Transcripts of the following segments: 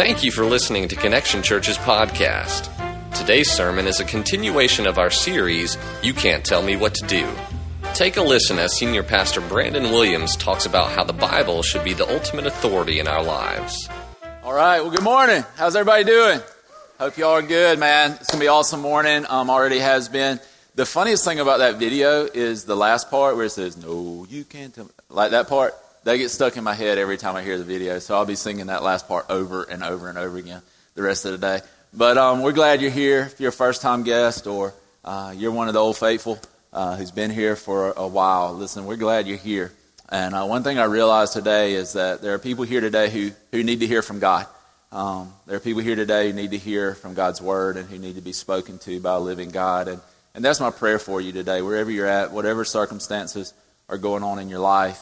Thank you for listening to Connection Church's podcast. Today's sermon is a continuation of our series, You Can't Tell Me What to Do. Take a listen as Senior Pastor Brandon Williams talks about how the Bible should be the ultimate authority in our lives. All right. Well, good morning. How's everybody doing? Hope you all are good, man. It's gonna be awesome morning. Um, already has been. The funniest thing about that video is the last part where it says, "No, you can't tell." Me. Like that part, that get stuck in my head every time I hear the video. So I'll be singing that last part over and over and over again the rest of the day. But um, we're glad you're here. If you're a first-time guest or uh, you're one of the old faithful uh, who's been here for a, a, while, listen, we're glad you're here. And uh, one thing I realized today is that there are people here today who, who need to hear from God. Um, there are people here today who need to hear from God's word and who need to be spoken to by a living God. And, and that's my prayer for you today, wherever you're at, whatever circumstances are going on in your life,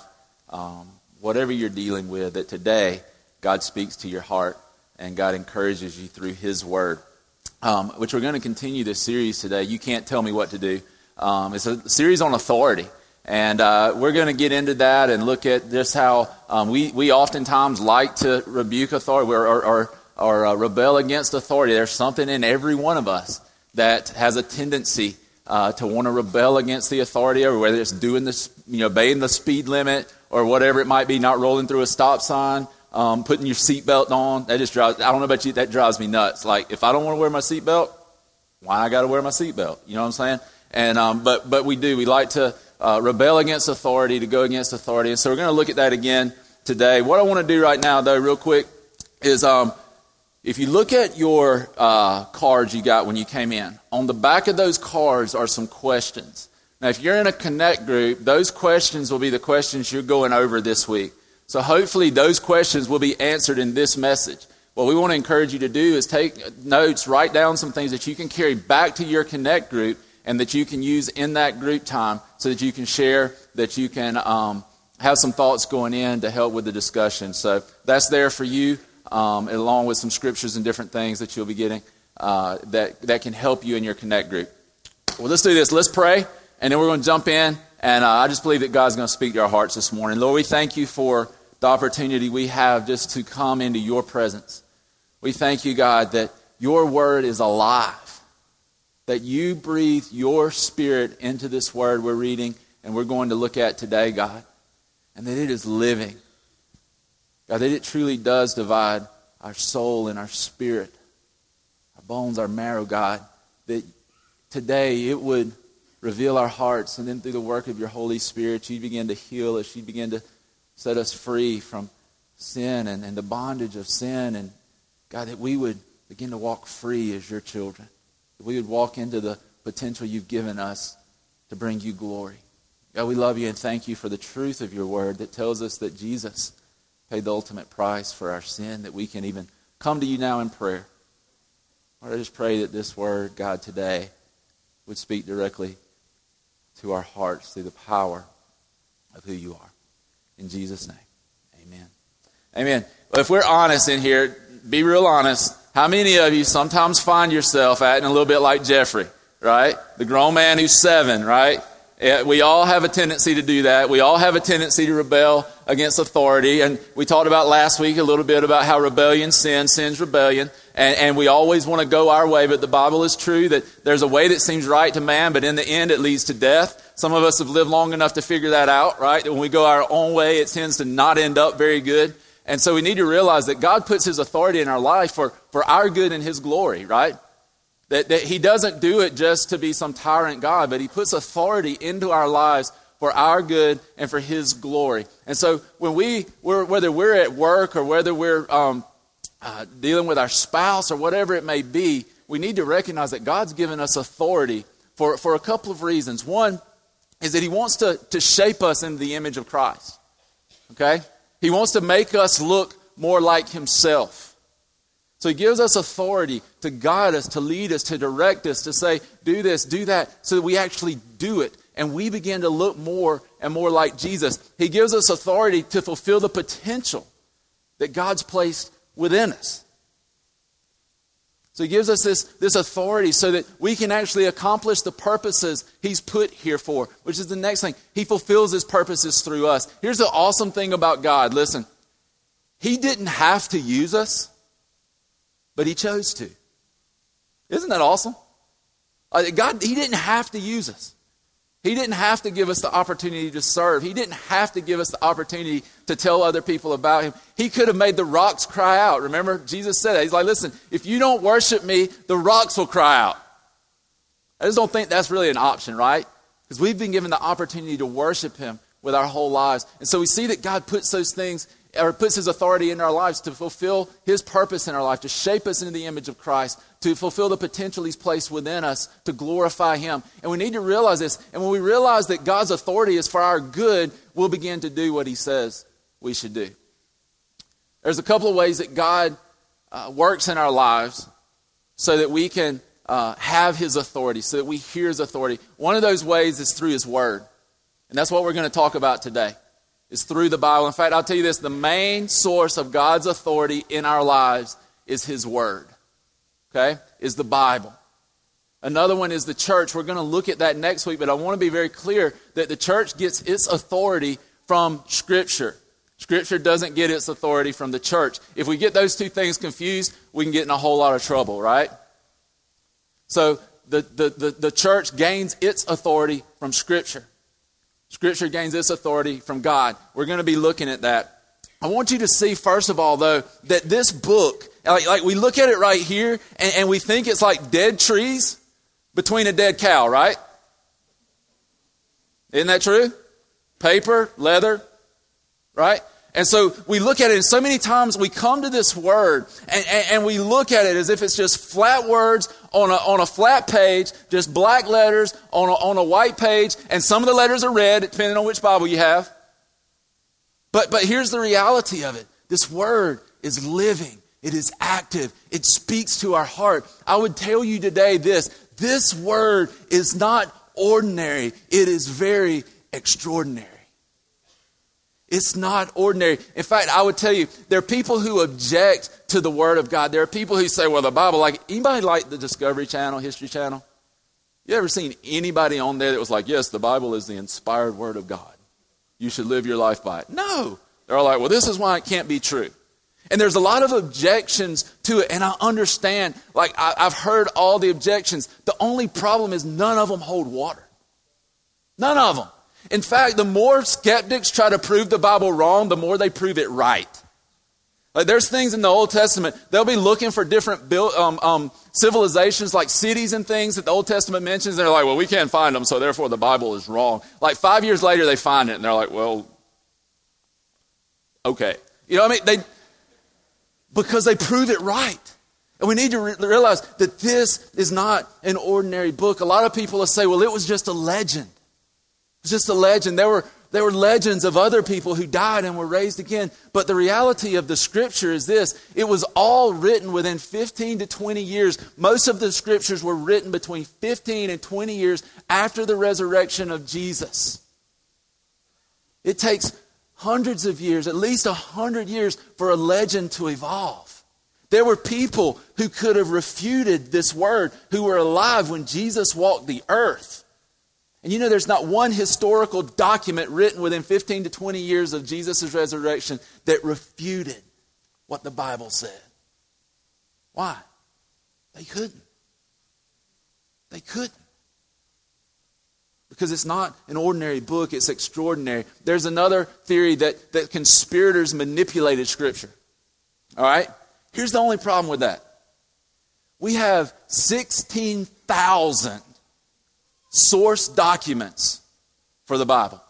um, whatever you're dealing with, that today God speaks to your heart and God encourages you through His word. Um, which we're going to continue this series today. You can't tell me what to do. Um, it's a series on authority. And uh, we're going to get into that and look at just how um, we, we oftentimes like to rebuke authority or, or, or, or uh, rebel against authority. There's something in every one of us that has a tendency uh, to want to rebel against the authority, or whether it's doing this, you know, obeying the speed limit or whatever it might be, not rolling through a stop sign, um, putting your seatbelt on. That just drives. I don't know about you. That drives me nuts. Like if I don't want to wear my seatbelt, why I got to wear my seatbelt? You know what I'm saying? And um, but but we do. We like to uh, rebel against authority, to go against authority. And so we're going to look at that again today. What I want to do right now, though, real quick, is um, if you look at your uh, cards you got when you came in, on the back of those cards are some questions. Now, if you're in a connect group, those questions will be the questions you're going over this week. So hopefully those questions will be answered in this message. What we want to encourage you to do is take notes, write down some things that you can carry back to your connect group and that you can use in that group time so that you can share, that you can um, have some thoughts going in to help with the discussion. So that's there for you, um, along with some scriptures and different things that you'll be getting uh, that, that can help you in your Connect group. Well, let's do this. Let's pray, and then we're going to jump in. And uh, I just believe that God's going to speak to our hearts this morning. Lord, we thank you for the opportunity we have just to come into your presence. We thank you, God, that your word is alive that you breathe your spirit into this word we're reading and we're going to look at today, God, and that it is living. God, that it truly does divide our soul and our spirit, our bones, our marrow, God, that today it would reveal our hearts, and then through the work of your Holy Spirit, you begin to heal us, you begin to set us free from sin and, and the bondage of sin, and God, that we would begin to walk free as your children. That we would walk into the potential you've given us to bring you glory. God, we love you and thank you for the truth of your word that tells us that Jesus paid the ultimate price for our sin, that we can even come to you now in prayer. Lord, I just pray that this word, God, today would speak directly to our hearts through the power of who you are. In Jesus' name, amen. Amen. Well, if we're honest in here, be real honest. How many of you sometimes find yourself acting a little bit like Jeffrey, right? The grown man who's seven, right? We all have a tendency to do that. We all have a tendency to rebel against authority. And we talked about last week a little bit about how rebellion sin, sin's rebellion. And, and we always want to go our way, but the Bible is true that there's a way that seems right to man, but in the end it leads to death. Some of us have lived long enough to figure that out, right? That When we go our own way, it tends to not end up very good. And so we need to realize that God puts His authority in our life for, for our good and His glory, right? That, that He doesn't do it just to be some tyrant God, but He puts authority into our lives for our good and for His glory. And so when we, we're, whether we're at work or whether we're um, uh, dealing with our spouse or whatever it may be, we need to recognize that God's given us authority for, for a couple of reasons. One is that He wants to, to shape us into the image of Christ. Okay? He wants to make us look more like Himself. So He gives us authority to guide us, to lead us, to direct us, to say, do this, do that, so that we actually do it. And we begin to look more and more like Jesus. He gives us authority to fulfill the potential that God's placed within us. So he gives us this, this authority so that we can actually accomplish the purposes he's put here for, which is the next thing. He fulfills his purposes through us. Here's the awesome thing about God listen, he didn't have to use us, but he chose to. Isn't that awesome? Uh, God, he didn't have to use us. He didn't have to give us the opportunity to serve. He didn't have to give us the opportunity to tell other people about him. He could have made the rocks cry out. Remember, Jesus said that. He's like, listen, if you don't worship me, the rocks will cry out. I just don't think that's really an option, right? Because we've been given the opportunity to worship him with our whole lives. And so we see that God puts those things or puts his authority in our lives to fulfill his purpose in our life, to shape us into the image of Christ, to fulfill the potential he's placed within us, to glorify him. And we need to realize this. And when we realize that God's authority is for our good, we'll begin to do what he says we should do. There's a couple of ways that God uh, works in our lives so that we can uh, have his authority, so that we hear his authority. One of those ways is through his word. And that's what we're going to talk about today is through the Bible. In fact, I'll tell you this the main source of God's authority in our lives is His Word, okay? Is the Bible. Another one is the church. We're going to look at that next week, but I want to be very clear that the church gets its authority from Scripture. Scripture doesn't get its authority from the church. If we get those two things confused, we can get in a whole lot of trouble, right? So the, the, the, the church gains its authority from Scripture. Scripture gains its authority from God. We're going to be looking at that. I want you to see, first of all, though, that this book, like, like we look at it right here and, and we think it's like dead trees between a dead cow, right? Isn't that true? Paper, leather, right? And so we look at it, and so many times we come to this word and, and, and, we look at it as if it's just flat words on a, on a flat page, just black letters on a, on a white page, and some of the letters are red, depending on which Bible you have. But, but here's the reality of it this word is living, it is active, it speaks to our heart. I would tell you today this this word is not ordinary, it is very extraordinary. It's not ordinary. In fact, I would tell you, there are people who object to the Word of God. There are people who say, well, the Bible, like, anybody like the Discovery Channel, History Channel? You ever seen anybody on there that was like, yes, the Bible is the inspired Word of God? You should live your life by it. No. They're all like, well, this is why it can't be true. And there's a lot of objections to it, and I understand. Like, I, have heard all the objections. The only problem is none of them hold water. None of them. In fact, the more skeptics try to prove the Bible wrong, the more they prove it right. Like there's things in the Old Testament, they'll be looking for different build, um, um, civilizations like cities and things that the Old Testament mentions. They're like, well, we can't find them, so therefore the Bible is wrong. Like five years later, they find it, and they're like, well, okay. You know what I mean? They, because they prove it right. And we need to re- realize that this is not an ordinary book. A lot of people will say, well, it was just a legend. It's just a legend. There were, there were legends of other people who died and were raised again. But the reality of the scripture is this it was all written within 15 to 20 years. Most of the scriptures were written between 15 and 20 years after the resurrection of Jesus. It takes hundreds of years, at least a hundred years, for a legend to evolve. There were people who could have refuted this word who were alive when Jesus walked the earth. And you know, there's not one historical document written within 15 to 20 years of Jesus' resurrection that refuted what the Bible said. Why? They couldn't. They couldn't. Because it's not an ordinary book, it's extraordinary. There's another theory that, that conspirators manipulated Scripture. All right? Here's the only problem with that we have 16,000 source documents for the Bible.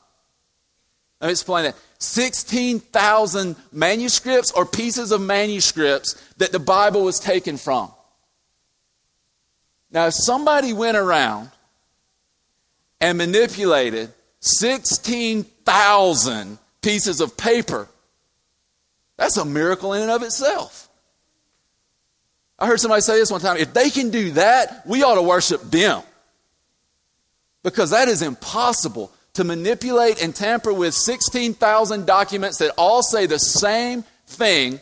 Let me explain that. 16,000 manuscripts or pieces of manuscripts that the Bible was taken from. Now, if somebody went around and manipulated 16,000 pieces of paper, that's a miracle in and of itself. I heard somebody say this one time if they can do that, we ought to worship them. Because that is impossible to manipulate and tamper with 16,000 documents that all say the same thing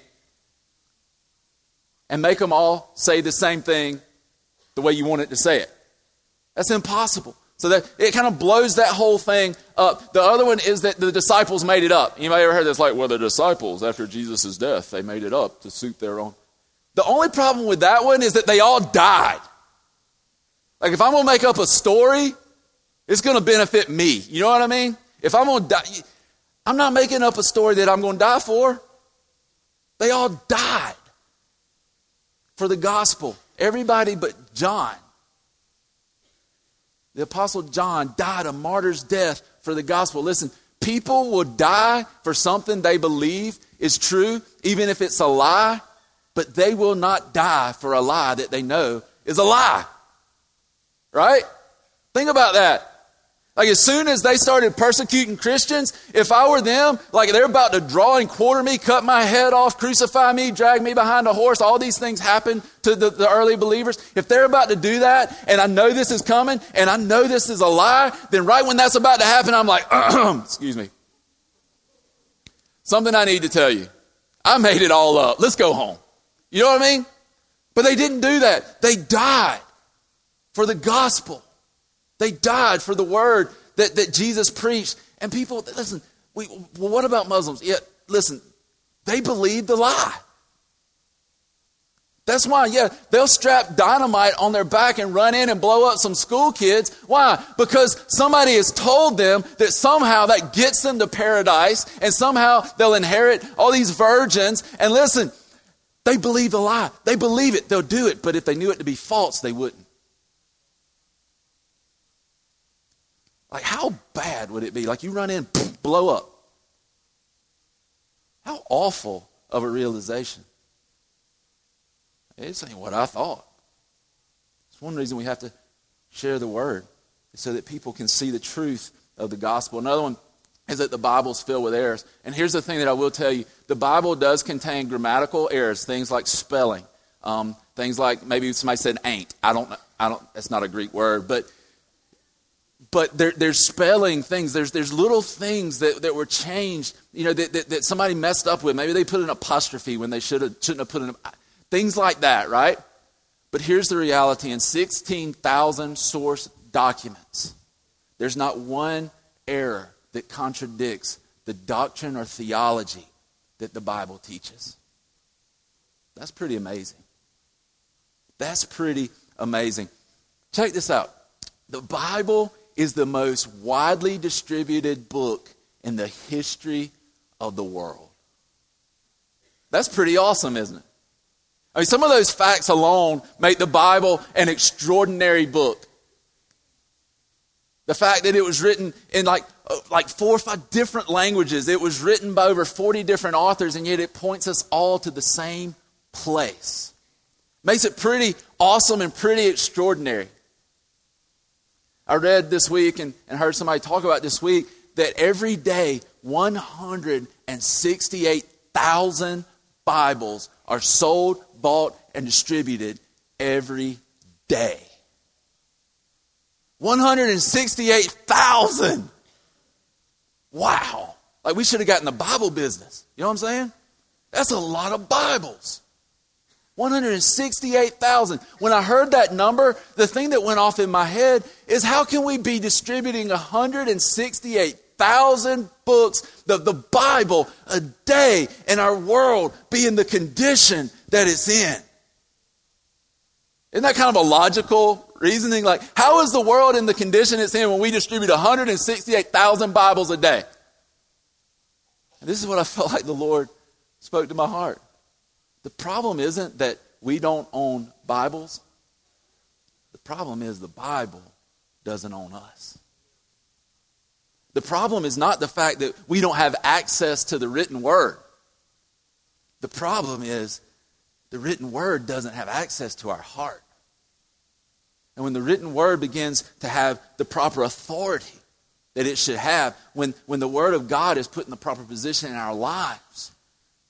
and make them all say the same thing the way you want it to say it. That's impossible. So that it kind of blows that whole thing up. The other one is that the disciples made it up. Anybody ever heard this? Like, well, the disciples, after Jesus' death, they made it up to suit their own. The only problem with that one is that they all died. Like if I'm going to make up a story, it's going to benefit me. You know what I mean? If I'm going to die, I'm not making up a story that I'm going to die for. They all died for the gospel. Everybody but John. The Apostle John died a martyr's death for the gospel. Listen, people will die for something they believe is true, even if it's a lie, but they will not die for a lie that they know is a lie. Right? Think about that. Like as soon as they started persecuting Christians, if I were them, like they're about to draw and quarter me, cut my head off, crucify me, drag me behind a horse, all these things happen to the, the early believers. If they're about to do that, and I know this is coming, and I know this is a lie, then right when that's about to happen, I'm like, excuse me. Something I need to tell you. I made it all up. Let's go home. You know what I mean? But they didn't do that. They died for the gospel. They died for the word that, that Jesus preached. And people, listen, we, well, what about Muslims? Yeah, listen, they believe the lie. That's why, yeah, they'll strap dynamite on their back and run in and blow up some school kids. Why? Because somebody has told them that somehow that gets them to paradise and somehow they'll inherit all these virgins. And listen, they believe the lie. They believe it. They'll do it. But if they knew it to be false, they wouldn't. Like, how bad would it be? Like, you run in, blow up. How awful of a realization. This ain't what I thought. It's one reason we have to share the word, so that people can see the truth of the gospel. Another one is that the Bible's filled with errors. And here's the thing that I will tell you the Bible does contain grammatical errors, things like spelling, um, things like maybe somebody said ain't. I don't, I don't, that's not a Greek word, but but there, there's spelling things. There's, there's little things that, that were changed, you know, that, that, that somebody messed up with. Maybe they put an apostrophe when they should have, shouldn't have put an things like that, right? But here's the reality in 16,000 source documents, there's not one error that contradicts the doctrine or theology that the Bible teaches. That's pretty amazing. That's pretty amazing. Check this out. The Bible is the most widely distributed book in the history of the world. That's pretty awesome, isn't it? I mean, some of those facts alone make the Bible an extraordinary book. The fact that it was written in like, uh, like four or five different languages, it was written by over 40 different authors, and yet it points us all to the same place. Makes it pretty awesome and pretty extraordinary. I read this week and, and heard somebody talk about this week that every day 168,000 Bibles are sold, bought, and distributed every day. 168,000. Wow. Like we should have gotten the Bible business. You know what I'm saying? That's a lot of Bibles. 168,000. When I heard that number, the thing that went off in my head is how can we be distributing 168,000 books, the, the Bible, a day, and our world be in the condition that it's in? Isn't that kind of a logical reasoning? Like, how is the world in the condition it's in when we distribute 168,000 Bibles a day? And this is what I felt like the Lord spoke to my heart. The problem isn't that we don't own Bibles. The problem is the Bible doesn't own us. The problem is not the fact that we don't have access to the written word. The problem is the written word doesn't have access to our heart. And when the written word begins to have the proper authority that it should have, when, when the word of God is put in the proper position in our lives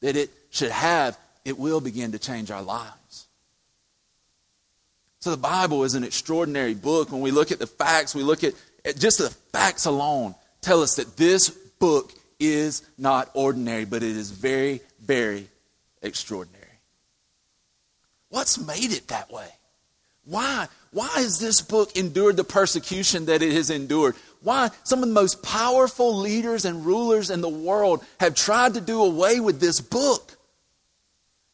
that it should have, it will begin to change our lives. So the Bible is an extraordinary book. When we look at the facts, we look at, at just the facts alone tell us that this book is not ordinary, but it is very, very extraordinary. What's made it that way? Why? Why has this book endured the persecution that it has endured? Why? Some of the most powerful leaders and rulers in the world have tried to do away with this book.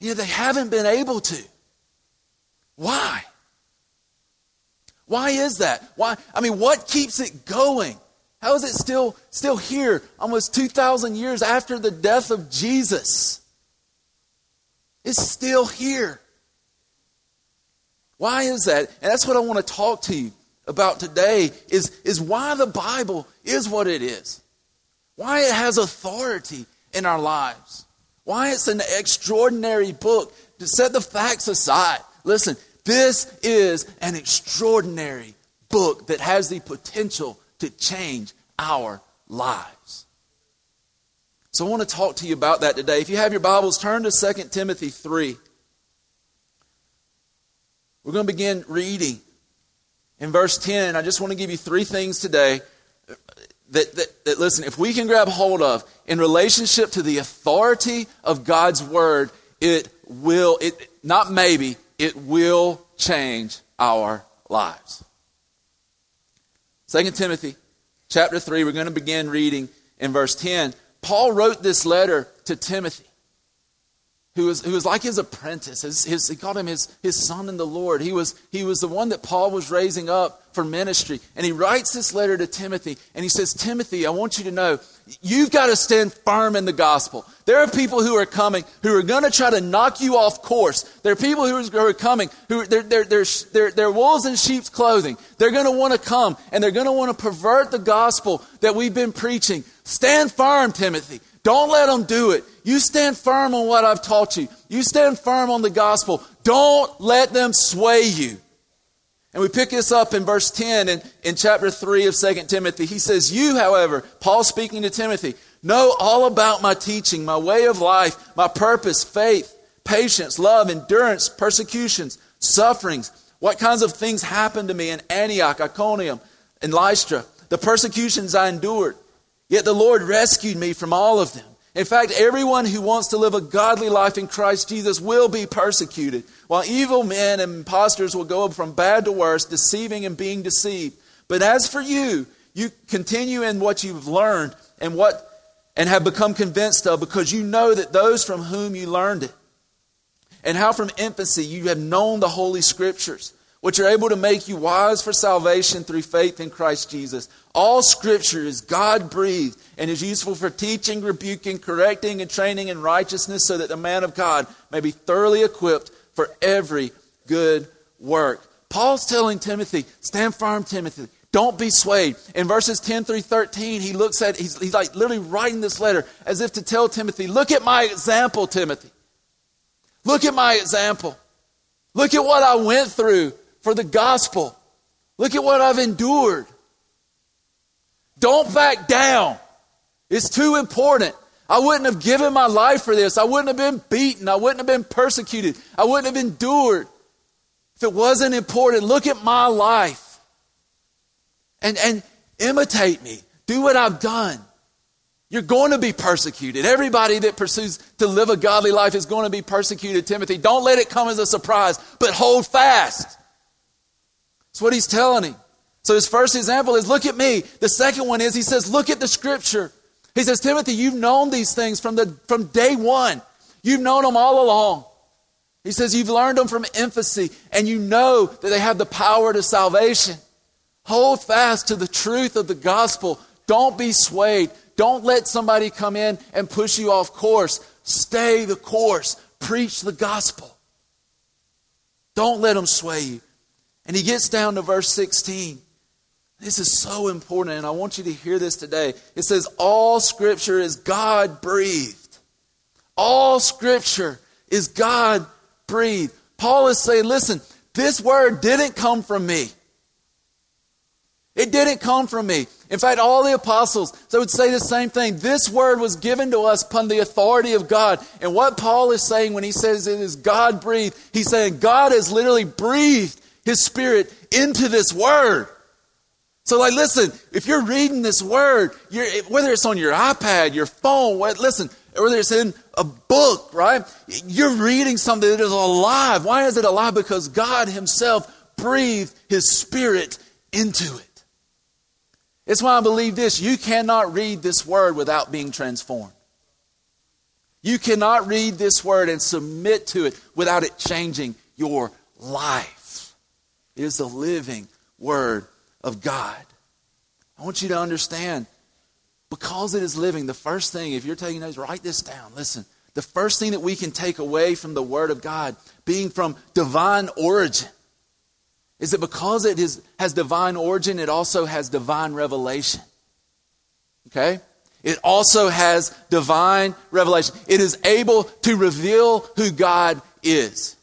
You know, they haven't been able to. Why? Why is that? Why? I mean, what keeps it going? How is it still, still here almost 2,000 years after the death of Jesus? It's still here. Why is that? And that's what I want to talk to you about today is, is why the Bible is what it is. Why it has authority in our lives. Why it's an extraordinary book. To set the facts aside. Listen, this is an extraordinary book that has the potential to change our lives. So I want to talk to you about that today. If you have your Bibles, turn to 2 Timothy 3. We're going to begin reading in verse 10. I just want to give you three things today that, that, that, listen, if we can grab hold of in relationship to the authority of God's word, it will, it, not maybe, it will change our lives. 2 Timothy chapter 3, we're going to begin reading in verse 10. Paul wrote this letter to Timothy who was, who was like his apprentice. His, his, he called him his, his son in the Lord. He was, he was the one that Paul was raising up for ministry. And he writes this letter to Timothy, and he says, Timothy, I want you to know, you've got to stand firm in the gospel. There are people who are coming who are going to try to knock you off course. There are people who are, coming who they're, they're, they're, they're, they're wolves in sheep's clothing. They're going to want to come, and they're going to want to pervert the gospel that we've been preaching. Stand firm, Timothy. Don't let them do it. You stand firm on what I've taught you. You stand firm on the gospel. Don't let them sway you. And we pick this up in verse 10 in, in chapter 3 of 2 Timothy. He says, You, however, Paul speaking to Timothy, know all about my teaching, my way of life, my purpose, faith, patience, love, endurance, persecutions, sufferings, what kinds of things happened to me in Antioch, Iconium, and Lystra, the persecutions I endured Yet the Lord rescued me from all of them. In fact, everyone who wants to live a godly life in Christ Jesus will be persecuted, while evil men and impostors will go from bad to worse, deceiving and being deceived. But as for you, you continue in what you've learned and what and have become convinced of because you know that those from whom you learned it and how from infancy you have known the holy scriptures which are able to make you wise for salvation through faith in Christ Jesus. All scripture is God breathed and is useful for teaching, rebuking, correcting, and training in righteousness so that the man of God may be thoroughly equipped for every good work. Paul's telling Timothy, stand firm, Timothy. Don't be swayed. In verses 10 through 13, he looks at, he's, he's like literally writing this letter as if to tell Timothy, look at my example, Timothy. Look at my example. Look at what I went through for the gospel. Look at what I've endured. Don't back down. It's too important. I wouldn't have given my life for this. I wouldn't have been beaten. I wouldn't have been persecuted. I wouldn't have endured if it wasn't important. Look at my life and, and imitate me. Do what I've done. You're going to be persecuted. Everybody that pursues to live a godly life is going to be persecuted, Timothy. Don't let it come as a surprise, but hold fast. That's what he's telling him. So his first example is look at me. The second one is he says, look at the scripture. He says, Timothy, you've known these things from, the, from day one. You've known them all along. He says, you've learned them from infancy, and you know that they have the power to salvation. Hold fast to the truth of the gospel. Don't be swayed. Don't let somebody come in and push you off course. Stay the course. Preach the gospel. Don't let them sway you. And he gets down to verse 16. This is so important, and I want you to hear this today. It says, All scripture is God breathed. All scripture is God breathed. Paul is saying, Listen, this word didn't come from me. It didn't come from me. In fact, all the apostles they would say the same thing. This word was given to us upon the authority of God. And what Paul is saying when he says it is God breathed, he's saying God has literally breathed his Spirit into this Word. So, like, listen, if you're reading this Word, whether it's on your iPad, your phone, listen, whether it's in a book, right? You're reading something that is alive. Why is it alive? Because God Himself breathed His Spirit into it. It's why I believe this you cannot read this Word without being transformed. You cannot read this word and submit to it without it changing your life. It is the living word of God. I want you to understand because it is living, the first thing, if you're taking notes, write this down. Listen, the first thing that we can take away from the Word of God being from divine origin is that because it is, has divine origin, it also has divine revelation. Okay? It also has divine revelation. It is able to reveal who God is.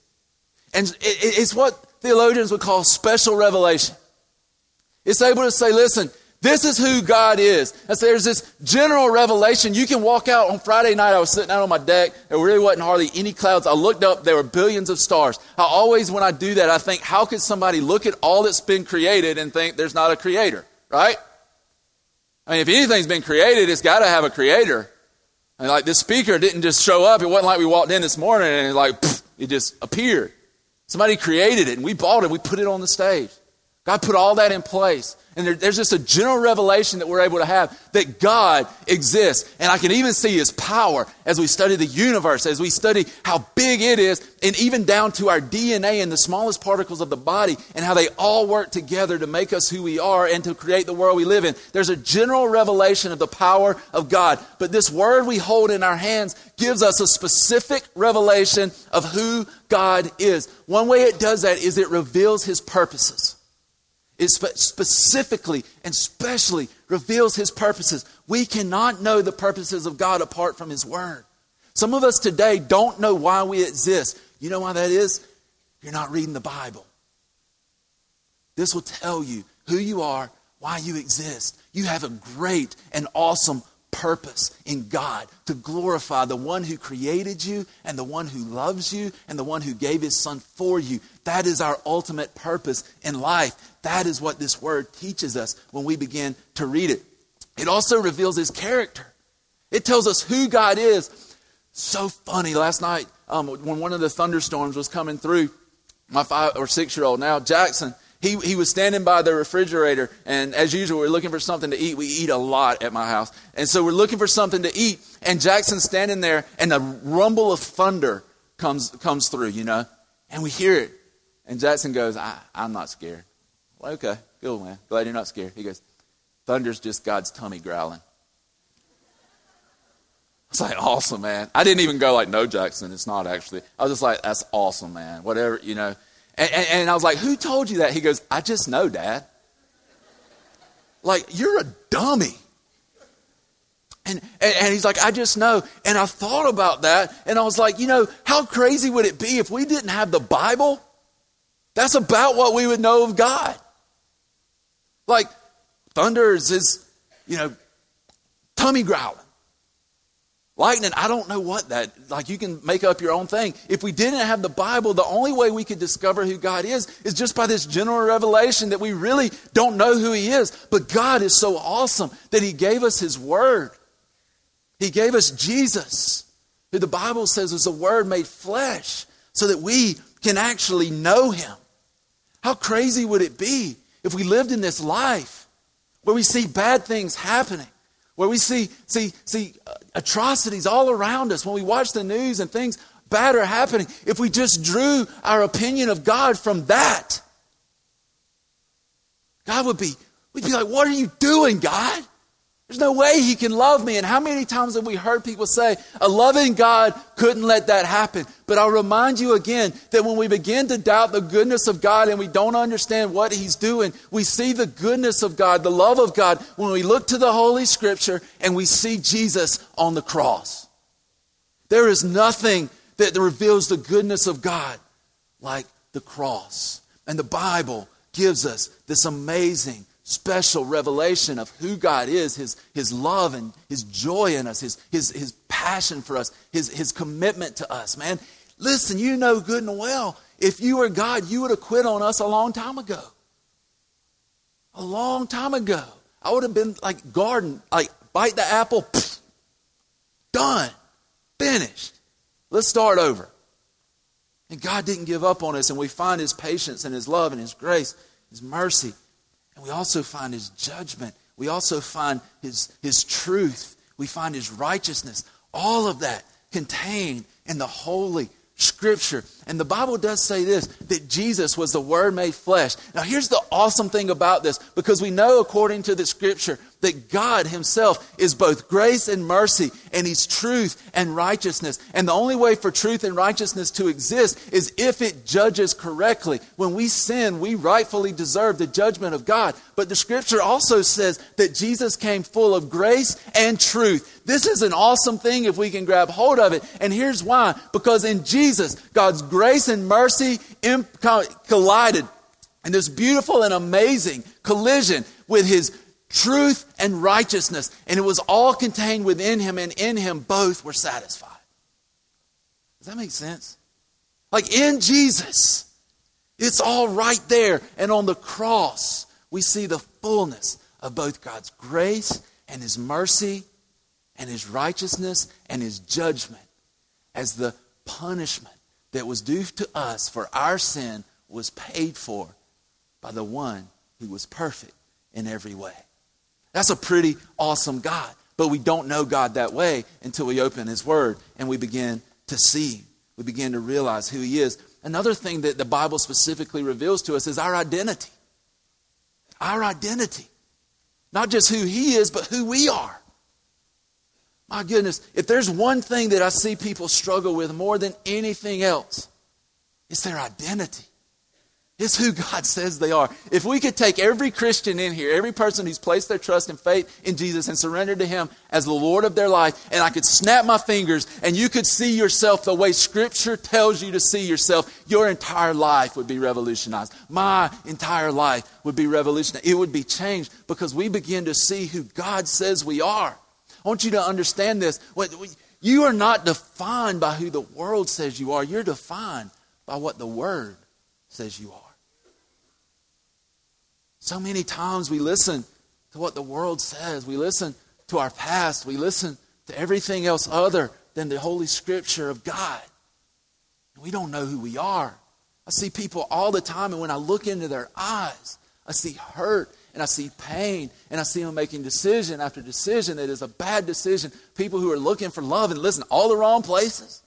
And it's what theologians would call special revelation. It's able to say, listen, this is who God is. And so there's this general revelation. You can walk out on Friday night. I was sitting out on my deck. There really wasn't hardly any clouds. I looked up. There were billions of stars. I always, when I do that, I think, how could somebody look at all that's been created and think there's not a creator, right? I mean, if anything's been created, it's got to have a creator. And like this speaker didn't just show up. It wasn't like we walked in this morning and like, it just appeared. Somebody created it and we bought it. We put it on the stage. God put all that in place. And there, there's just a general revelation that we're able to have that God exists. And I can even see His power as we study the universe, as we study how big it is, and even down to our DNA and the smallest particles of the body, and how they all work together to make us who we are and to create the world we live in. There's a general revelation of the power of God. But this word we hold in our hands gives us a specific revelation of who God is. One way it does that is it reveals His purposes. It specifically and specially reveals his purposes. We cannot know the purposes of God apart from his word. Some of us today don't know why we exist. You know why that is? You're not reading the Bible. This will tell you who you are, why you exist. You have a great and awesome purpose in God to glorify the one who created you and the one who loves you and the one who gave his son for you. That is our ultimate purpose in life. That is what this word teaches us when we begin to read it. It also reveals his character. It tells us who God is. So funny. Last night, um, when one of the thunderstorms was coming through, my five or six year old now, Jackson, he, he was standing by the refrigerator, and as usual, we're looking for something to eat. We eat a lot at my house. And so we're looking for something to eat, and Jackson's standing there, and the rumble of thunder comes, comes through, you know, and we hear it. And Jackson goes, I, I'm not scared. Well, okay, cool, man. Glad you're not scared. He goes, Thunder's just God's tummy growling. I was like, awesome, man. I didn't even go like, no, Jackson, it's not actually. I was just like, that's awesome, man. Whatever, you know. And, and, I was like, Who told you that? He goes, I just know, Dad. Like, you're a dummy. And, and, he's like, I just know. And I thought about that, and I was like, you know, how crazy would it be if we didn't have the Bible? That's about what we would know of God. Like, thunder is you know, tummy growling. Lightning, I don't know what that, like you can make up your own thing. If we didn't have the Bible, the only way we could discover who God is is just by this general revelation that we really don't know who He is. But God is so awesome that He gave us His Word. He gave us Jesus, who the Bible says is a Word made flesh, so that we can actually know Him. How crazy would it be if we lived in this life where we see bad things happening? Where we see, see, see uh, atrocities all around us, when we watch the news and things bad are happening, if we just drew our opinion of God from that, God would be, we'd be like, What are you doing, God? There's no way he can love me. And how many times have we heard people say, a loving God couldn't let that happen? But I'll remind you again that when we begin to doubt the goodness of God and we don't understand what he's doing, we see the goodness of God, the love of God, when we look to the Holy Scripture and we see Jesus on the cross. There is nothing that reveals the goodness of God like the cross. And the Bible gives us this amazing special revelation of who God is, his, his love and his joy in us, his, his, his passion for us, his, his commitment to us, man. Listen, you know good and well, if you were God, you would have quit on us a long time ago. A long time ago. I would have been like garden, like bite the apple, done, finished. Let's start over. And God didn't give up on us, and we find His patience and His love and His grace, His mercy. And we also find his judgment. We also find his, his truth. We find his righteousness. All of that contained in the holy Scripture. And the Bible does say this that Jesus was the Word made flesh. Now, here's the awesome thing about this because we know, according to the Scripture, that God Himself is both grace and mercy, and He's truth and righteousness. And the only way for truth and righteousness to exist is if it judges correctly. When we sin, we rightfully deserve the judgment of God. But the Scripture also says that Jesus came full of grace and truth. This is an awesome thing if we can grab hold of it. And here's why because in Jesus, God's grace and mercy collided in this beautiful and amazing collision with his truth and righteousness. And it was all contained within him, and in him both were satisfied. Does that make sense? Like in Jesus, it's all right there. And on the cross, we see the fullness of both God's grace and his mercy and his righteousness and his judgment as the punishment that was due to us for our sin was paid for by the one who was perfect in every way. That's a pretty awesome God. But we don't know God that way until we open His Word and we begin to see. We begin to realize who He is. Another thing that the Bible specifically reveals to us is our identity. Our identity. Not just who He is, but who we are. My goodness, if there's one thing that I see people struggle with more than anything else, it's their identity. It's who God says they are. If we could take every Christian in here, every person who's placed their trust and faith in Jesus and surrendered to Him as the Lord of their life, and I could snap my fingers and you could see yourself the way Scripture tells you to see yourself, your entire life would be revolutionized. My entire life would be revolutionized. It would be changed because we begin to see who God says we are. I want you to understand this. You are not defined by who the world says you are, you're defined by what the Word says you are. So many times we listen to what the world says, we listen to our past, we listen to everything else other than the Holy Scripture of God. And we don't know who we are. I see people all the time, and when I look into their eyes, I see hurt and I see pain and I see them making decision after decision that is a bad decision. People who are looking for love and listen, all the wrong places.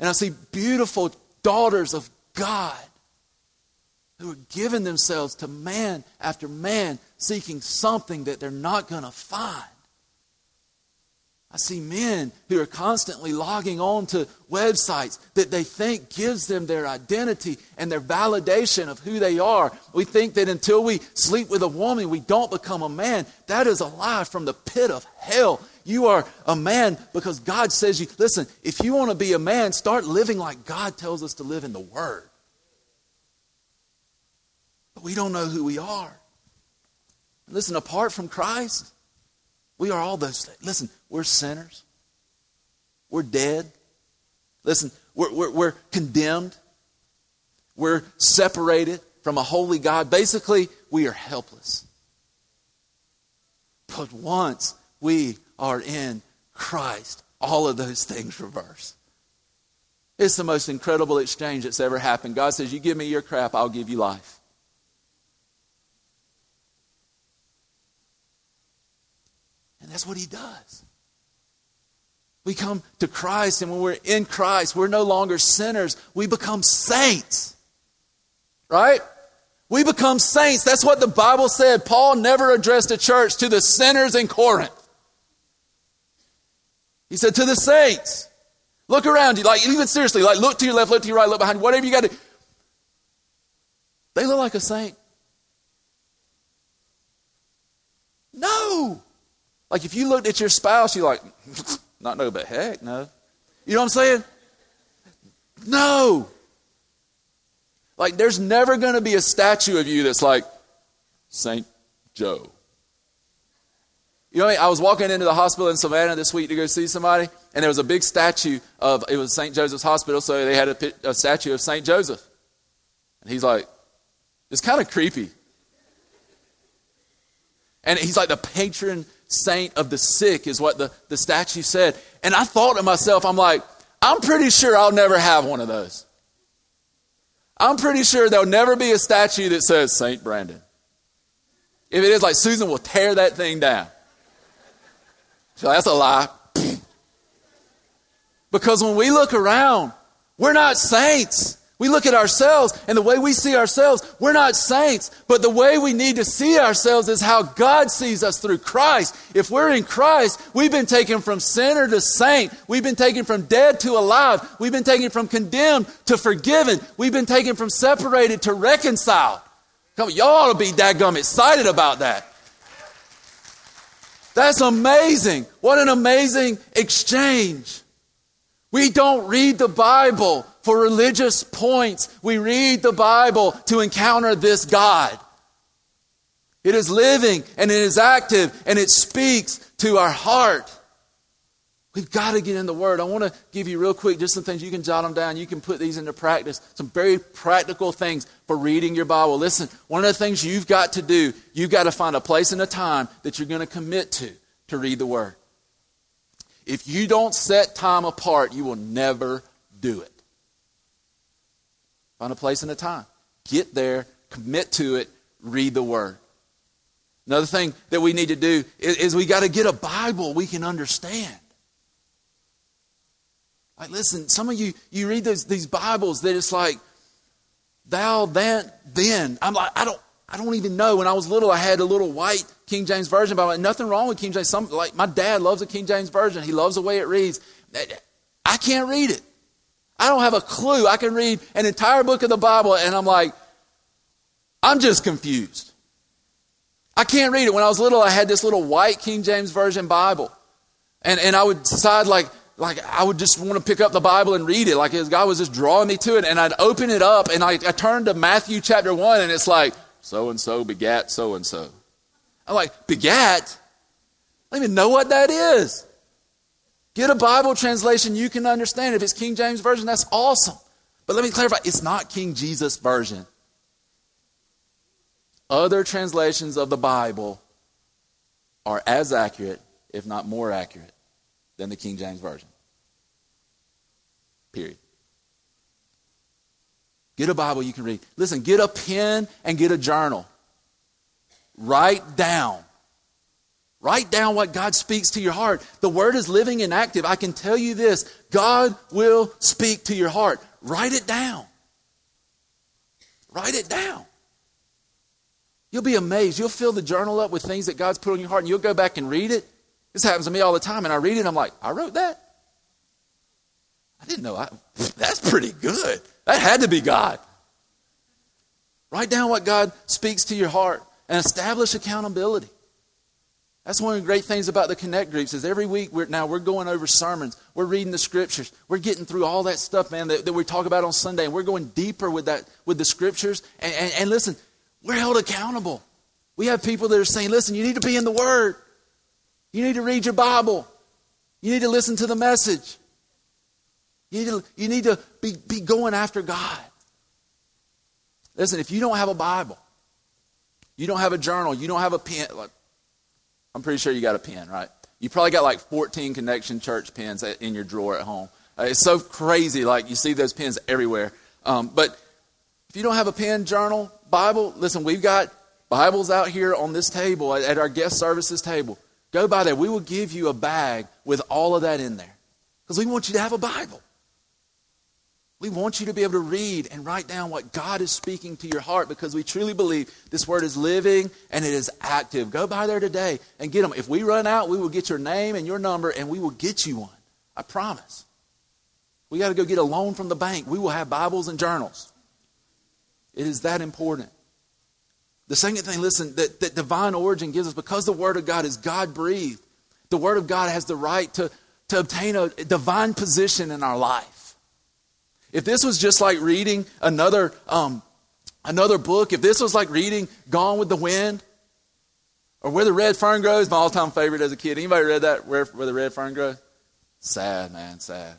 And I see beautiful daughters of God who are giving themselves to man after man, seeking something that they're not going to find. I see men who are constantly logging on to websites that they think gives them their identity and their validation of who they are. We think that until we sleep with a woman, we don't become a man. That is a lie from the pit of hell. You are a man because God says you, listen, if you want to be a man, start living like God tells us to live in the Word. But we don't know who we are. Listen, apart from Christ, we are all those things. Listen, we're sinners. We're dead. Listen, we're, we're, we're condemned. We're separated from a holy God. Basically, we are helpless. But once we are in Christ, all of those things reverse. It's the most incredible exchange that's ever happened. God says, You give me your crap, I'll give you life. And that's what he does. We come to Christ, and when we're in Christ, we're no longer sinners. We become saints. Right? We become saints. That's what the Bible said. Paul never addressed a church to the sinners in Corinth. He said to the saints. Look around you, like even seriously, like look to your left, look to your right, look behind you, whatever you got to. They look like a saint. No. Like if you looked at your spouse, you're like, not no, but heck no. You know what I'm saying? No. Like there's never going to be a statue of you that's like Saint Joe. You know, what I mean? I was walking into the hospital in Savannah this week to go see somebody, and there was a big statue of it was St. Joseph's Hospital, so they had a, a statue of St. Joseph. And he's like, it's kind of creepy. And he's like the patron saint of the sick, is what the, the statue said. And I thought to myself, I'm like, I'm pretty sure I'll never have one of those. I'm pretty sure there'll never be a statue that says Saint Brandon. If it is, like Susan will tear that thing down. So that's a lie. Because when we look around, we're not saints. We look at ourselves and the way we see ourselves, we're not saints. But the way we need to see ourselves is how God sees us through Christ. If we're in Christ, we've been taken from sinner to saint. We've been taken from dead to alive. We've been taken from condemned to forgiven. We've been taken from separated to reconciled. Come on, y'all ought to be dadgum excited about that. That's amazing. What an amazing exchange. We don't read the Bible for religious points. We read the Bible to encounter this God. It is living and it is active and it speaks to our heart. We've got to get in the Word. I want to give you real quick just some things you can jot them down. You can put these into practice. Some very practical things for reading your Bible. Listen, one of the things you've got to do, you've got to find a place and a time that you're going to commit to to read the Word. If you don't set time apart, you will never do it. Find a place and a time. Get there, commit to it, read the Word. Another thing that we need to do is, is we got to get a Bible we can understand. Like, listen, some of you, you read those, these Bibles that it's like, thou, that, then. I'm like, I don't, I don't even know. When I was little, I had a little white King James Version Bible. Nothing wrong with King James. Some, like, my dad loves the King James Version. He loves the way it reads. I can't read it. I don't have a clue. I can read an entire book of the Bible and I'm like, I'm just confused. I can't read it. When I was little, I had this little white King James Version Bible. And, and I would decide, like, like I would just want to pick up the Bible and read it. Like God was just drawing me to it. And I'd open it up and I, I turned to Matthew chapter 1 and it's like, so and so begat so and so. I'm like, begat? I don't even know what that is. Get a Bible translation you can understand. If it's King James Version, that's awesome. But let me clarify it's not King Jesus Version. Other translations of the Bible are as accurate, if not more accurate, than the King James Version. Period. Get a Bible you can read. Listen, get a pen and get a journal. Write down Write down what God speaks to your heart. The word is living and active. I can tell you this God will speak to your heart. Write it down. Write it down. You'll be amazed. You'll fill the journal up with things that God's put on your heart, and you'll go back and read it. This happens to me all the time, and I read it, I'm like, I wrote that? I didn't know. I, that's pretty good. That had to be God. Write down what God speaks to your heart and establish accountability. That's one of the great things about the Connect groups is every week we're, now we're going over sermons. We're reading the scriptures. We're getting through all that stuff, man, that, that we talk about on Sunday. And we're going deeper with that with the scriptures. And, and, and listen, we're held accountable. We have people that are saying, listen, you need to be in the Word. You need to read your Bible. You need to listen to the message. You need to, you need to be, be going after God. Listen, if you don't have a Bible, you don't have a journal, you don't have a pen, I'm pretty sure you got a pen, right? You probably got like 14 Connection Church pens in your drawer at home. Uh, it's so crazy. Like you see those pens everywhere. Um, but if you don't have a pen, journal, Bible, listen, we've got Bibles out here on this table at our guest services table. Go by there. We will give you a bag with all of that in there because we want you to have a Bible. We want you to be able to read and write down what God is speaking to your heart because we truly believe this word is living and it is active. Go by there today and get them. If we run out, we will get your name and your number and we will get you one. I promise. We got to go get a loan from the bank. We will have Bibles and journals. It is that important. The second thing, listen, that, that divine origin gives us because the Word of God is God breathed, the Word of God has the right to, to obtain a divine position in our life. If this was just like reading another, um, another book, if this was like reading Gone with the Wind, or Where the Red Fern Grows, my all-time favorite as a kid. Anybody read that, Where, Where the Red Fern Grows? Sad, man, sad.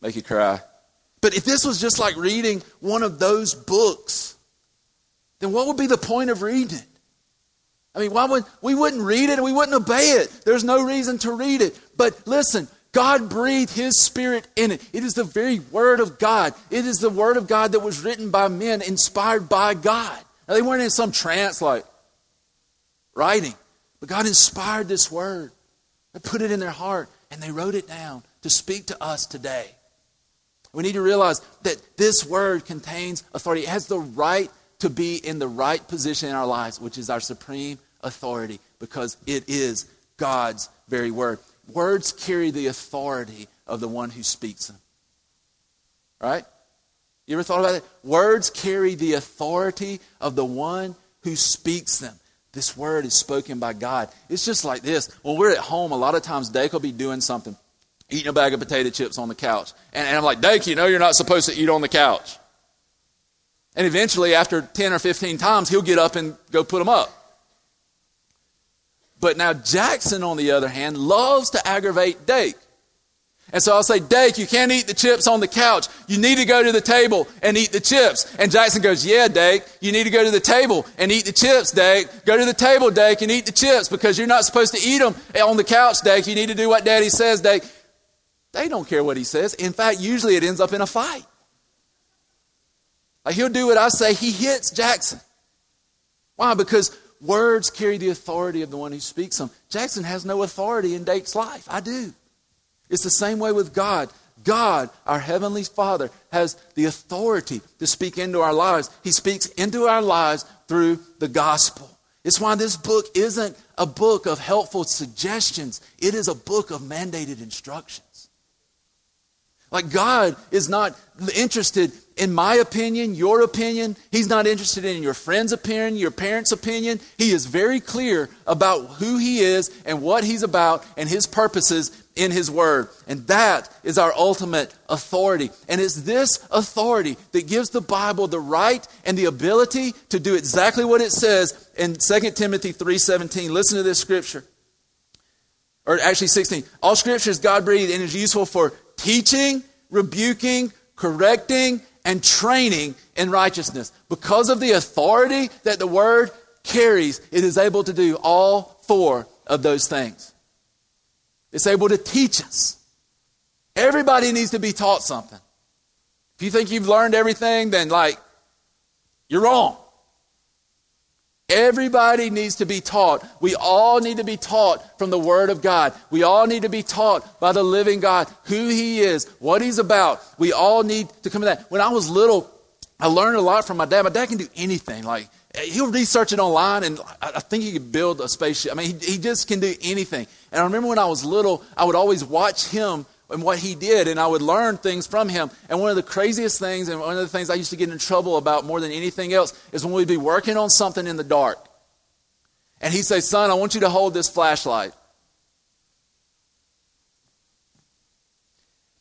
Make you cry. But if this was just like reading one of those books, then what would be the point of reading it? I mean, why would we wouldn't read it and we wouldn't obey it? There's no reason to read it. But listen, God breathed His Spirit in it. It is the very Word of God. It is the Word of God that was written by men, inspired by God. Now, they weren't in some trance like writing, but God inspired this Word. They put it in their heart and they wrote it down to speak to us today. We need to realize that this word contains authority. It has the right to be in the right position in our lives, which is our supreme authority, because it is God's very word. Words carry the authority of the one who speaks them. Right? You ever thought about it? Words carry the authority of the one who speaks them. This word is spoken by God. It's just like this. When we're at home, a lot of times Dake will be doing something, eating a bag of potato chips on the couch. And, and I'm like, Dake, you know you're not supposed to eat on the couch. And eventually, after 10 or 15 times, he'll get up and go put them up. But now Jackson, on the other hand, loves to aggravate Dake. And so I'll say, Dake, you can't eat the chips on the couch. You need to go to the table and eat the chips. And Jackson goes, Yeah, Dake, you need to go to the table and eat the chips, Dake. Go to the table, Dake, and eat the chips because you're not supposed to eat them on the couch, Dake. You need to do what Daddy says, Dake. They don't care what he says. In fact, usually it ends up in a fight. Like he'll do what I say, he hits Jackson. Why? Because words carry the authority of the one who speaks them. Jackson has no authority in Dake's life. I do. It's the same way with God. God, our Heavenly Father, has the authority to speak into our lives. He speaks into our lives through the gospel. It's why this book isn't a book of helpful suggestions, it is a book of mandated instructions. Like, God is not interested in my opinion, your opinion. He's not interested in your friend's opinion, your parents' opinion. He is very clear about who He is and what He's about and His purposes in His Word. And that is our ultimate authority. And it's this authority that gives the Bible the right and the ability to do exactly what it says in 2 Timothy 3.17. Listen to this scripture. Or actually 16. All scripture is God breathed and is useful for teaching, rebuking, correcting, and training in righteousness. Because of the authority that the Word carries, it is able to do all four of those things. It's able to teach us. Everybody needs to be taught something. If you think you've learned everything, then, like, you're wrong. Everybody needs to be taught. We all need to be taught from the Word of God. We all need to be taught by the living God who He is, what He's about. We all need to come to that. When I was little, I learned a lot from my dad. My dad can do anything. Like, he'll research it online, and I think he could build a spaceship. I mean, he, he just can do anything. And I remember when I was little, I would always watch him and what he did, and I would learn things from him. And one of the craziest things, and one of the things I used to get in trouble about more than anything else, is when we'd be working on something in the dark. And he'd say, Son, I want you to hold this flashlight.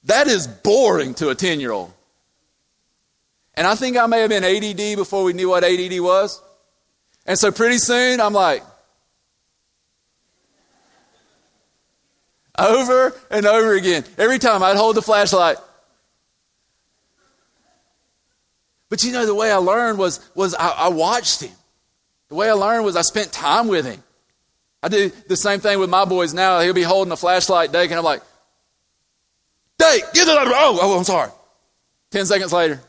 That is boring to a 10 year old. And I think I may have been ADD before we knew what ADD was. And so pretty soon I'm like, over and over again. Every time I'd hold the flashlight. But you know, the way I learned was, was I, I watched him. The way I learned was I spent time with him. I do the same thing with my boys now. He'll be holding a flashlight, Dake, and I'm like, Dake, get it out of Oh, oh, I'm sorry. Ten seconds later.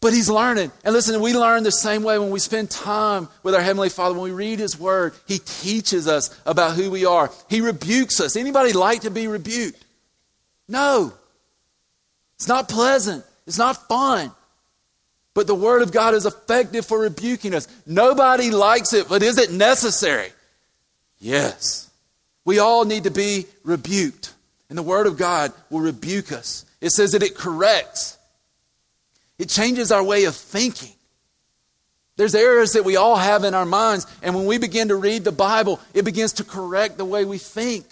But he's learning. And listen, we learn the same way when we spend time with our Heavenly Father. When we read His Word, He teaches us about who we are. He rebukes us. Anybody like to be rebuked? No. It's not pleasant. It's not fun. But the Word of God is effective for rebuking us. Nobody likes it, but is it necessary? Yes. We all need to be rebuked. And the Word of God will rebuke us. It says that it corrects. It changes our way of thinking. There's errors that we all have in our minds, and when we begin to read the Bible, it begins to correct the way we think.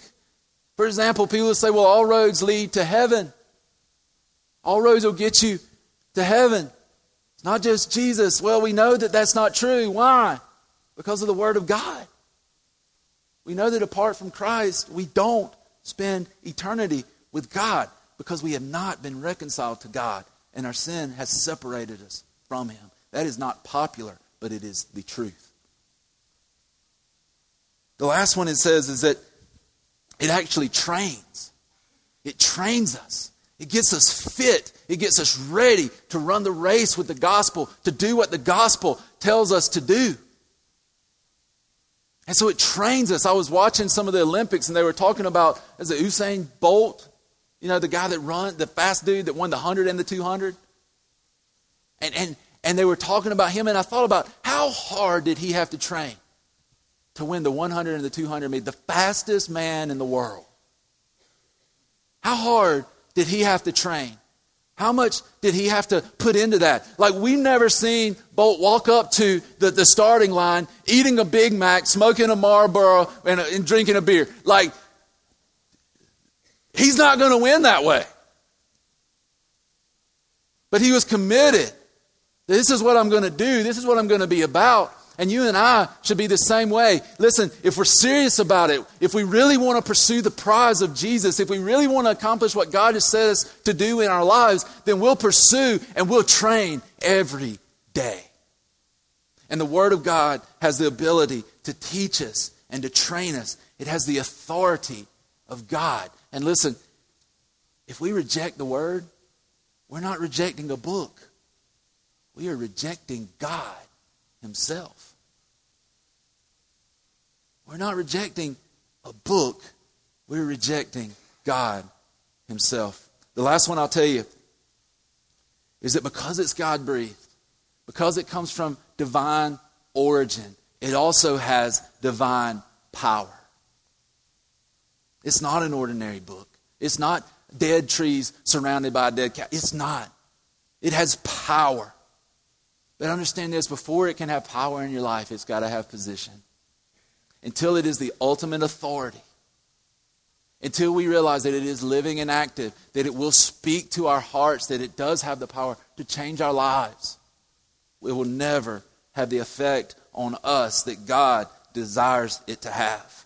For example, people will say, well, all roads lead to heaven. All roads will get you to heaven. It's not just Jesus. Well, we know that that's not true. Why? Because of the Word of God. We know that apart from Christ, we don't spend eternity with God because we have not been reconciled to God and our sin has separated us from Him. That is not popular, but it is the truth. The last one it says is that it actually trains. It trains us. It gets us fit. It gets us ready to run the race with the gospel, to do what the gospel tells us to do. And so it trains us. I was watching some of the Olympics and they were talking about, is it Usain Bolt? You know, the guy that run, the fast dude that won the 100 and the 200? And, and, and they were talking about him, and I thought about how hard did he have to train to win the 100 and the 200 meet, the fastest man in the world? How hard did he have to train? How much did he have to put into that? Like, we've never seen Bolt walk up to the, the starting line, eating a Big Mac, smoking a Marlboro, and, uh, and drinking a beer. Like, he's not going to win that way. But he was committed. This is what I'm going to do. This is what I'm going to be about. And you and I should be the same way. Listen, if we're serious about it, if we really want to pursue the prize of Jesus, if we really want to accomplish what God has said us to do in our lives, then we'll pursue and we'll train every day. And the Word of God has the ability to teach us and to train us, it has the authority of God. And listen, if we reject the Word, we're not rejecting a book, we are rejecting God Himself. We're not rejecting a book, we're rejecting God Himself. The last one I'll tell you is that because it's God breathed, because it comes from divine origin, it also has divine power. It's not an ordinary book. It's not dead trees surrounded by a dead cat. It's not. It has power. But understand this before it can have power in your life, it's got to have position until it is the ultimate authority, until we realize that it is living and active, that it will speak to our hearts, that it does have the power to change our lives, it will never have the effect on us that God desires it to have.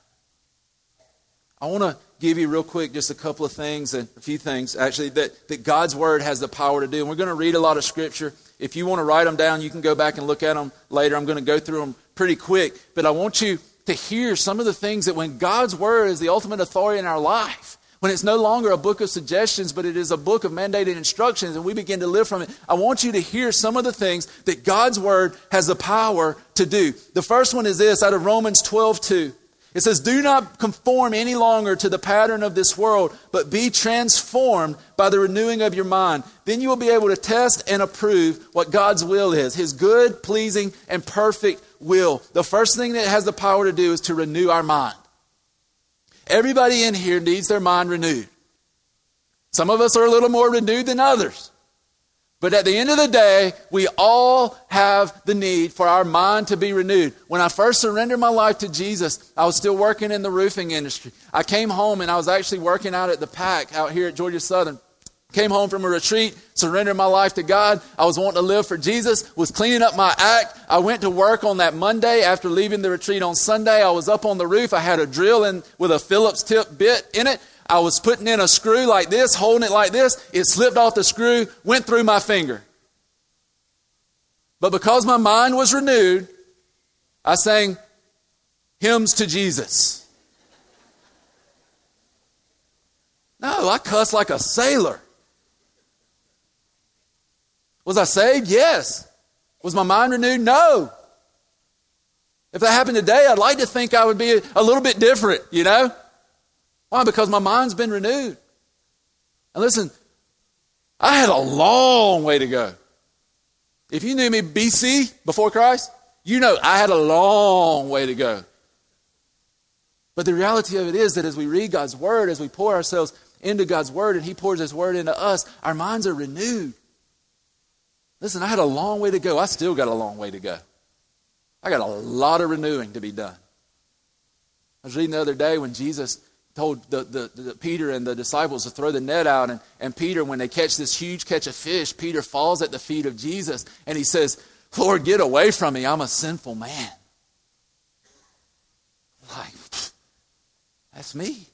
I want to give you real quick just a couple of things and a few things actually that, that God's Word has the power to do. And we're going to read a lot of Scripture. If you want to write them down, you can go back and look at them later. I'm going to go through them pretty quick. But I want you to hear some of the things that when God's Word is the ultimate authority in our life, when it's no longer a book of suggestions, but it is a book of mandated instructions, and we begin to live from it, I want you to hear some of the things that God's Word has the power to do. The first one is this out of Romans 12 2. It says, Do not conform any longer to the pattern of this world, but be transformed by the renewing of your mind. Then you will be able to test and approve what God's will is, His good, pleasing, and perfect will. The first thing that has the power to do is to renew our mind. Everybody in here needs their mind renewed. Some of us are a little more renewed than others. But at the end of the day, we all have the need for our mind to be renewed. When I first surrendered my life to Jesus, I was still working in the roofing industry. I came home and I was actually working out at the pack out here at Georgia Southern. Came home from a retreat, surrendered my life to God. I was wanting to live for Jesus, was cleaning up my act. I went to work on that Monday after leaving the retreat on Sunday. I was up on the roof. I had a drill in with a Phillips tip bit in it. I was putting in a screw like this, holding it like this. It slipped off the screw, went through my finger. But because my mind was renewed, I sang hymns to Jesus. No, I cussed like a sailor. Was I saved? Yes. Was my mind renewed? No. If that happened today, I'd like to think I would be a little bit different, you know? Why? Because my mind's been renewed. And listen, I had a long way to go. If you knew me BC, before Christ, you know I had a long way to go. But the reality of it is that as we read God's Word, as we pour ourselves into God's Word and He pours His Word into us, our minds are renewed. Listen, I had a long way to go. I still got a long way to go. I got a lot of renewing to be done. I was reading the other day when Jesus told the, the, the, Peter and the disciples to throw the net out. And, and Peter, when they catch this huge catch of fish, Peter falls at the feet of Jesus and he says, Lord, get away from me. I'm a sinful man. Like, that's me.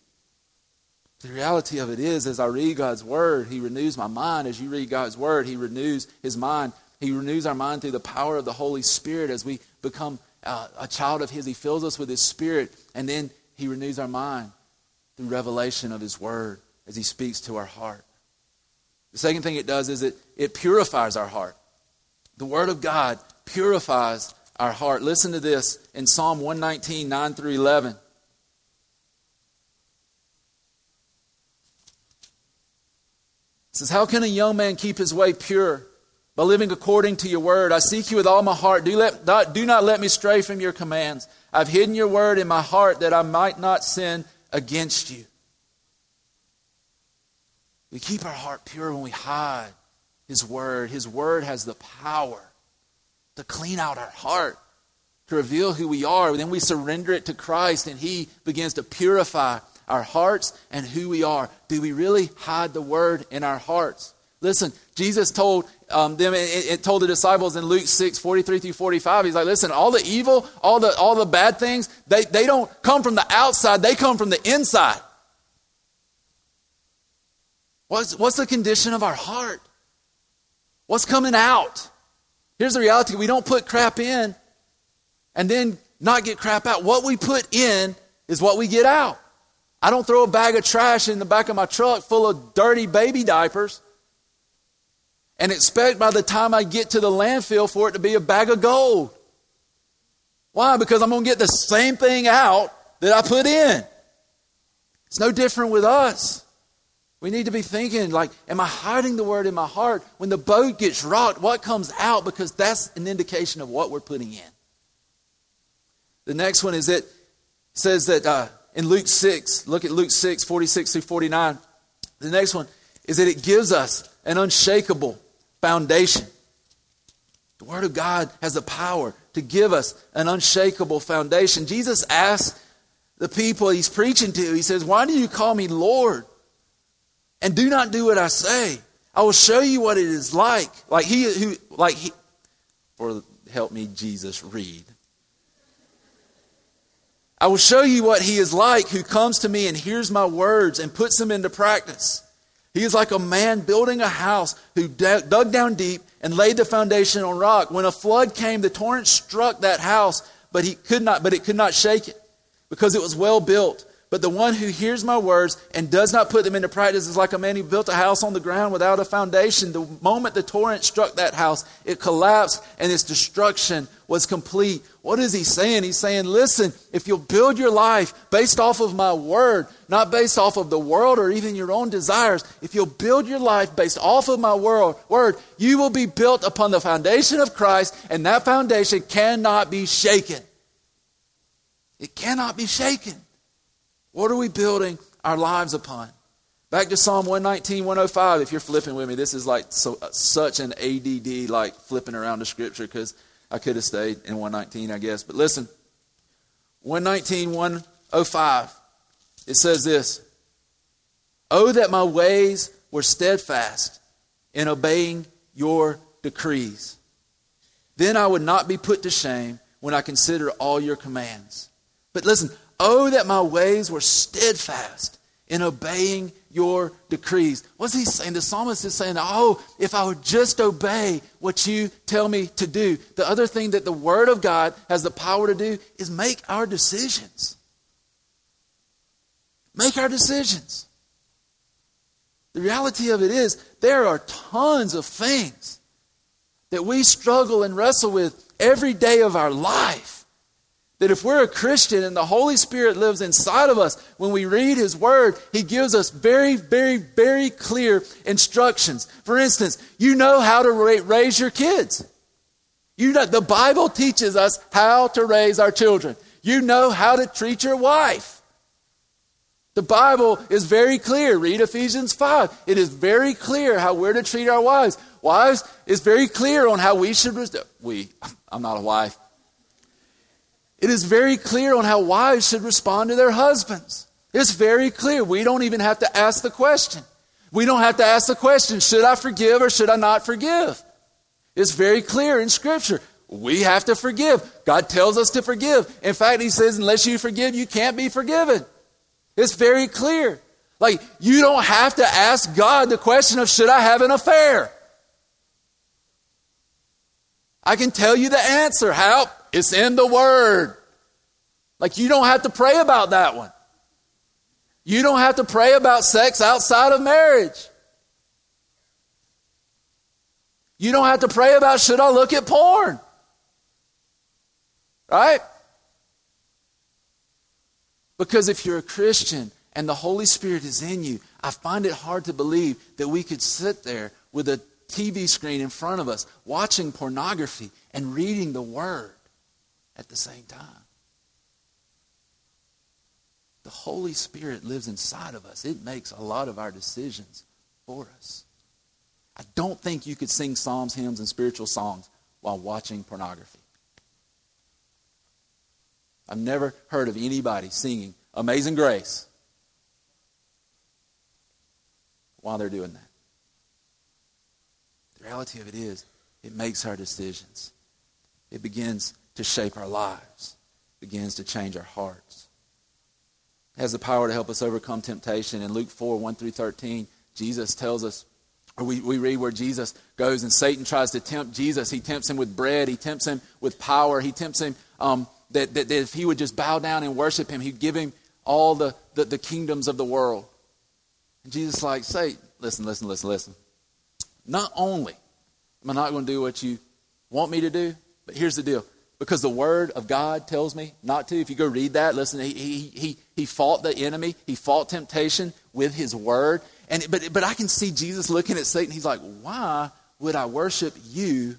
The reality of it is, as I read God's word, He renews my mind. As you read God's word, He renews His mind. He renews our mind through the power of the Holy Spirit as we become uh, a child of His. He fills us with His Spirit, and then He renews our mind through revelation of His Word as He speaks to our heart. The second thing it does is it, it purifies our heart. The Word of God purifies our heart. Listen to this in Psalm 119, 9 through 11. It says, How can a young man keep his way pure? By living according to your word. I seek you with all my heart. Do, let, do not let me stray from your commands. I've hidden your word in my heart that I might not sin against you. We keep our heart pure when we hide His Word. His Word has the power to clean out our heart, to reveal who we are. Then we surrender it to Christ, and He begins to purify our hearts and who we are. Do we really hide the Word in our hearts? Listen, Jesus told um, them, it, it, told the disciples in Luke 6, 43 through 45, he's like, listen, all the evil, all the, all the bad things, they, they don't come from the outside, they come from the inside. What's, what's the condition of our heart? What's coming out? Here's the reality we don't put crap in and then not get crap out. What we put in is what we get out. I don't throw a bag of trash in the back of my truck full of dirty baby diapers and expect by the time I get to the landfill for it to be a bag of gold. Why? Because I'm going to get the same thing out that I put in. It's no different with us. We need to be thinking, like, am I hiding the word in my heart? When the boat gets rocked, what comes out? Because that's an indication of what we're putting in. The next one is it says that uh, in Luke 6, look at Luke 6, 46 through 49. The next one is that it gives us an unshakable foundation. The Word of God has the power to give us an unshakable foundation. Jesus asked the people he's preaching to, He says, Why do you call me Lord? and do not do what I say. I will show you what it is like. Like he who like he or help me Jesus read. I will show you what he is like who comes to me and hears my words and puts them into practice. He is like a man building a house who dug down deep and laid the foundation on rock. When a flood came, the torrent struck that house, but he could not but it could not shake it because it was well built. But the one who hears my words and does not put them into practice is like a man who built a house on the ground without a foundation. The moment the torrent struck that house, it collapsed and its destruction was complete. What is he saying? He's saying, listen, if you'll build your life based off of my word, not based off of the world or even your own desires, if you'll build your life based off of my word, word, you will be built upon the foundation of Christ, and that foundation cannot be shaken. It cannot be shaken. What are we building our lives upon? Back to Psalm 119, 105. If you're flipping with me, this is like so, uh, such an ADD, like flipping around the scripture, because I could have stayed in 119, I guess. But listen, 119, 105. It says this Oh, that my ways were steadfast in obeying your decrees. Then I would not be put to shame when I consider all your commands. But listen, Oh, that my ways were steadfast in obeying your decrees. What's he saying? The psalmist is saying, Oh, if I would just obey what you tell me to do. The other thing that the Word of God has the power to do is make our decisions. Make our decisions. The reality of it is, there are tons of things that we struggle and wrestle with every day of our life that if we're a Christian and the Holy Spirit lives inside of us, when we read His Word, He gives us very, very, very clear instructions. For instance, you know how to raise your kids. You know, the Bible teaches us how to raise our children. You know how to treat your wife. The Bible is very clear. Read Ephesians 5. It is very clear how we're to treat our wives. Wives is very clear on how we should. We, I'm not a wife. It is very clear on how wives should respond to their husbands. It's very clear. We don't even have to ask the question. We don't have to ask the question, should I forgive or should I not forgive? It's very clear in Scripture. We have to forgive. God tells us to forgive. In fact, He says, unless you forgive, you can't be forgiven. It's very clear. Like, you don't have to ask God the question of, should I have an affair? I can tell you the answer. How? It's in the Word. Like you don't have to pray about that one. You don't have to pray about sex outside of marriage. You don't have to pray about should I look at porn? Right? Because if you're a Christian and the Holy Spirit is in you, I find it hard to believe that we could sit there with a TV screen in front of us watching pornography and reading the Word at the same time. The Holy Spirit lives inside of us. It makes a lot of our decisions for us. I don't think you could sing psalms, hymns, and spiritual songs while watching pornography. I've never heard of anybody singing Amazing Grace while they're doing that. The reality of it is, it makes our decisions. It begins to shape our lives, begins to change our hearts. It has the power to help us overcome temptation. In Luke 4 1 through 13, Jesus tells us, or we, we read where Jesus goes and Satan tries to tempt Jesus. He tempts him with bread, he tempts him with power, he tempts him um, that, that, that, if he would just bow down and worship him, he'd give him all the, the, the kingdoms of the world. And Jesus like, say, listen, listen, listen, listen. Not only am I not going to do what you want me to do, but here's the deal. Because the word of God tells me not to. If you go read that, listen, he, he, he, he fought the enemy. He fought temptation with his word. And, but, but I can see Jesus looking at Satan. He's like, why would I worship you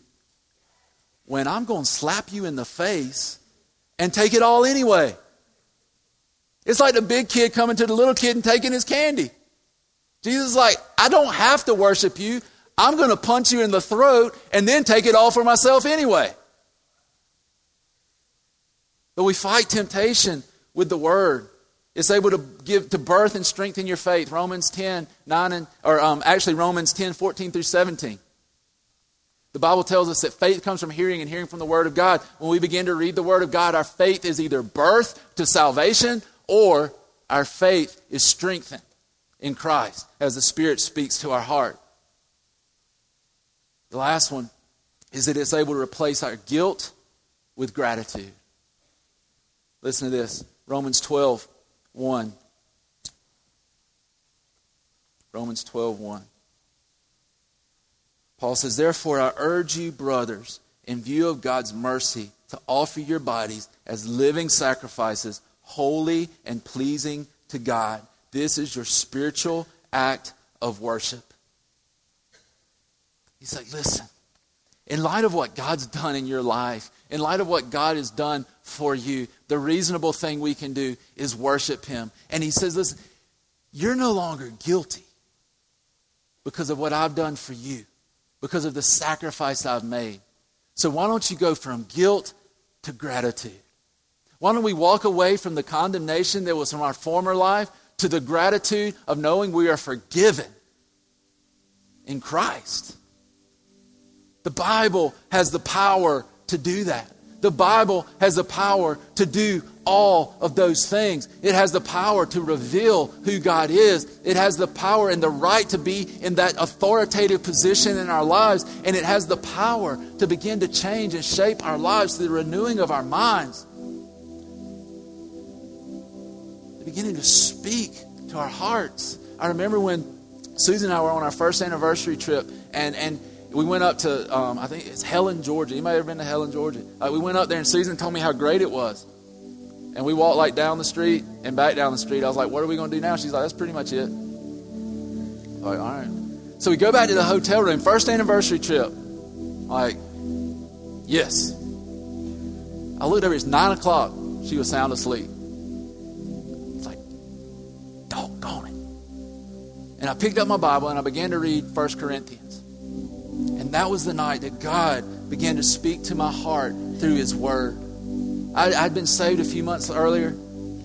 when I'm going to slap you in the face and take it all anyway? It's like the big kid coming to the little kid and taking his candy. Jesus is like, I don't have to worship you. I'm going to punch you in the throat and then take it all for myself anyway. But we fight temptation with the word. It's able to give to birth and strengthen your faith. Romans 10, 9 and or um, actually Romans 10, 14 through 17. The Bible tells us that faith comes from hearing and hearing from the Word of God. When we begin to read the Word of God, our faith is either birth to salvation or our faith is strengthened in Christ as the Spirit speaks to our heart. The last one is that it's able to replace our guilt with gratitude. Listen to this Romans 12, 1. Romans 12, 1. Paul says, Therefore, I urge you, brothers, in view of God's mercy, to offer your bodies as living sacrifices, holy and pleasing to God. This is your spiritual act of worship. He's like, listen, in light of what God's done in your life, in light of what God has done for you, the reasonable thing we can do is worship Him. And He says, listen, you're no longer guilty because of what I've done for you, because of the sacrifice I've made. So why don't you go from guilt to gratitude? Why don't we walk away from the condemnation that was from our former life to the gratitude of knowing we are forgiven in Christ. The Bible has the power to do that. The Bible has the power to do all of those things. It has the power to reveal who God is. It has the power and the right to be in that authoritative position in our lives. And it has the power to begin to change and shape our lives through the renewing of our minds. beginning to speak to our hearts. I remember when Susan and I were on our first anniversary trip, and, and we went up to, um, I think it's Helen, Georgia. You may have been to Helen, Georgia. Uh, we went up there, and Susan told me how great it was. And we walked like down the street and back down the street. I was like, what are we going to do now? She's like, that's pretty much it. Like, all right. So we go back to the hotel room, first anniversary trip. Like, yes. I looked over, it's 9 o'clock. She was sound asleep. It's like, doggone it. And I picked up my Bible and I began to read 1 Corinthians. And that was the night that God began to speak to my heart through His Word. I, had been saved a few months earlier.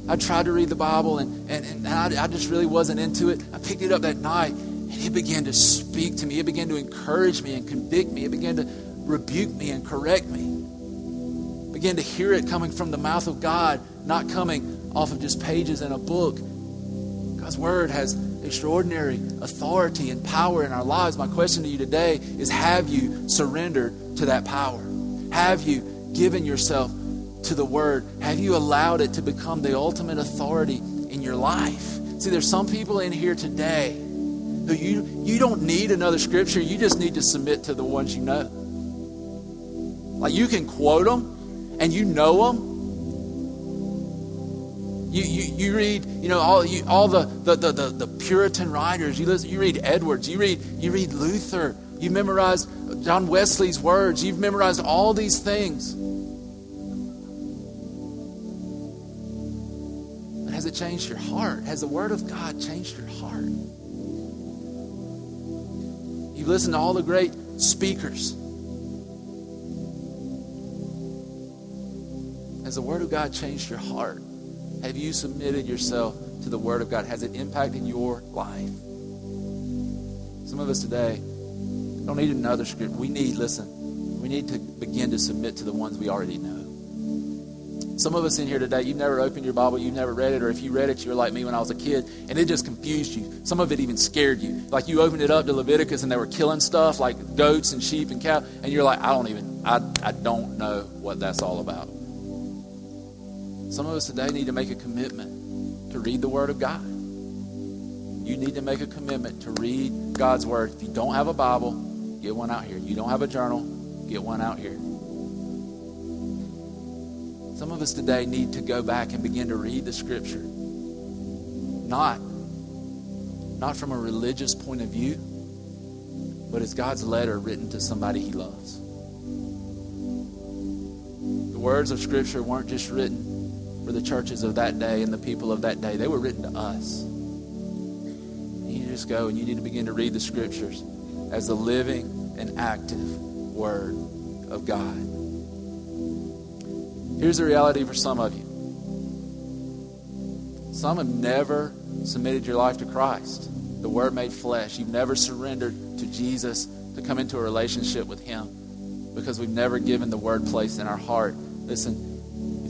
I tried to read the Bible and, and, and I, I just really wasn't into it. I picked it up that night and it began to speak to me. It began to encourage me and convict me. It began to rebuke me and correct me. I began to hear it coming from the mouth of God, not coming off of just pages in a book. God's Word has extraordinary authority and power in our lives. My question to you today is Have you surrendered to that power? Have you given yourself to the Word? Have you allowed it to become the ultimate authority in your life? See, there's some people in here today who you, you don't need another scripture, you just need to submit to the ones you know. Like you can quote them and you know them. You, you, you read, you know, all, you, all the, the, the, the, Puritan writers. You, listen, you read Edwards. You read, you read Luther. You memorize John Wesley's words. You've memorized all these things. But has it changed your heart? Has the Word of God changed your heart? You've listened to all the great speakers. Has the Word of God changed your heart? Have you submitted yourself to the Word of God? Has it impacted your life? Some of us today don't need another script. We need, listen, we need to begin to submit to the ones we already know. Some of us in here today, you've never opened your Bible, you've never read it, or if you read it, you were like me when I was a kid, and it just confused you. Some of it even scared you. Like you opened it up to Leviticus and they were killing stuff like goats and sheep and cow, and you're like, I don't even, I, I don't know what that's all about. Some of us today need to make a commitment to read the Word of God. You need to make a commitment to read God's Word. If you don't have a Bible, get one out here. You don't have a journal, get one out here. Some of us today need to go back and begin to read the Scripture. Not, not from a religious point of view, but it's God's letter written to somebody he loves. The words of Scripture weren't just written for the churches of that day and the people of that day. They were written to us. You just go and you need to begin to read the scriptures as the living and active word of God. Here's the reality for some of you. Some have never submitted your life to Christ, the Word made flesh. You've never surrendered to Jesus to come into a relationship with Him because we've never given the Word place in our heart. Listen,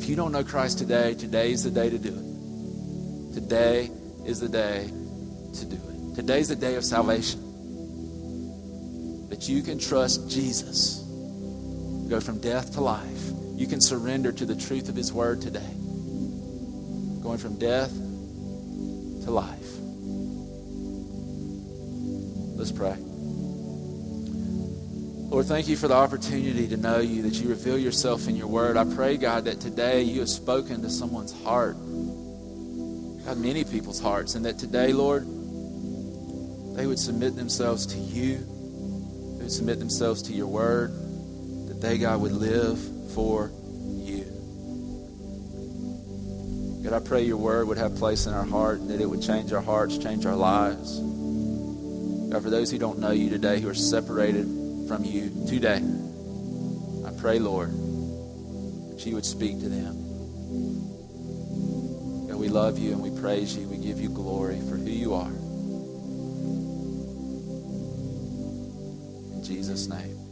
if you don't know Christ today, today is the day to do it. Today is the day to do it. Today's the day of salvation. That you can trust Jesus, go from death to life. You can surrender to the truth of His Word today, going from death to life. Let's pray. Lord, thank you for the opportunity to know you, that you reveal yourself in your word. I pray, God, that today you have spoken to someone's heart, God, many people's hearts, and that today, Lord, they would submit themselves to you, they would submit themselves to your word, that they, God, would live for you. God, I pray your word would have place in our heart and that it would change our hearts, change our lives. God, for those who don't know you today, who are separated from you today. I pray, Lord, that you would speak to them. God, we love you and we praise you. We give you glory for who you are. In Jesus' name.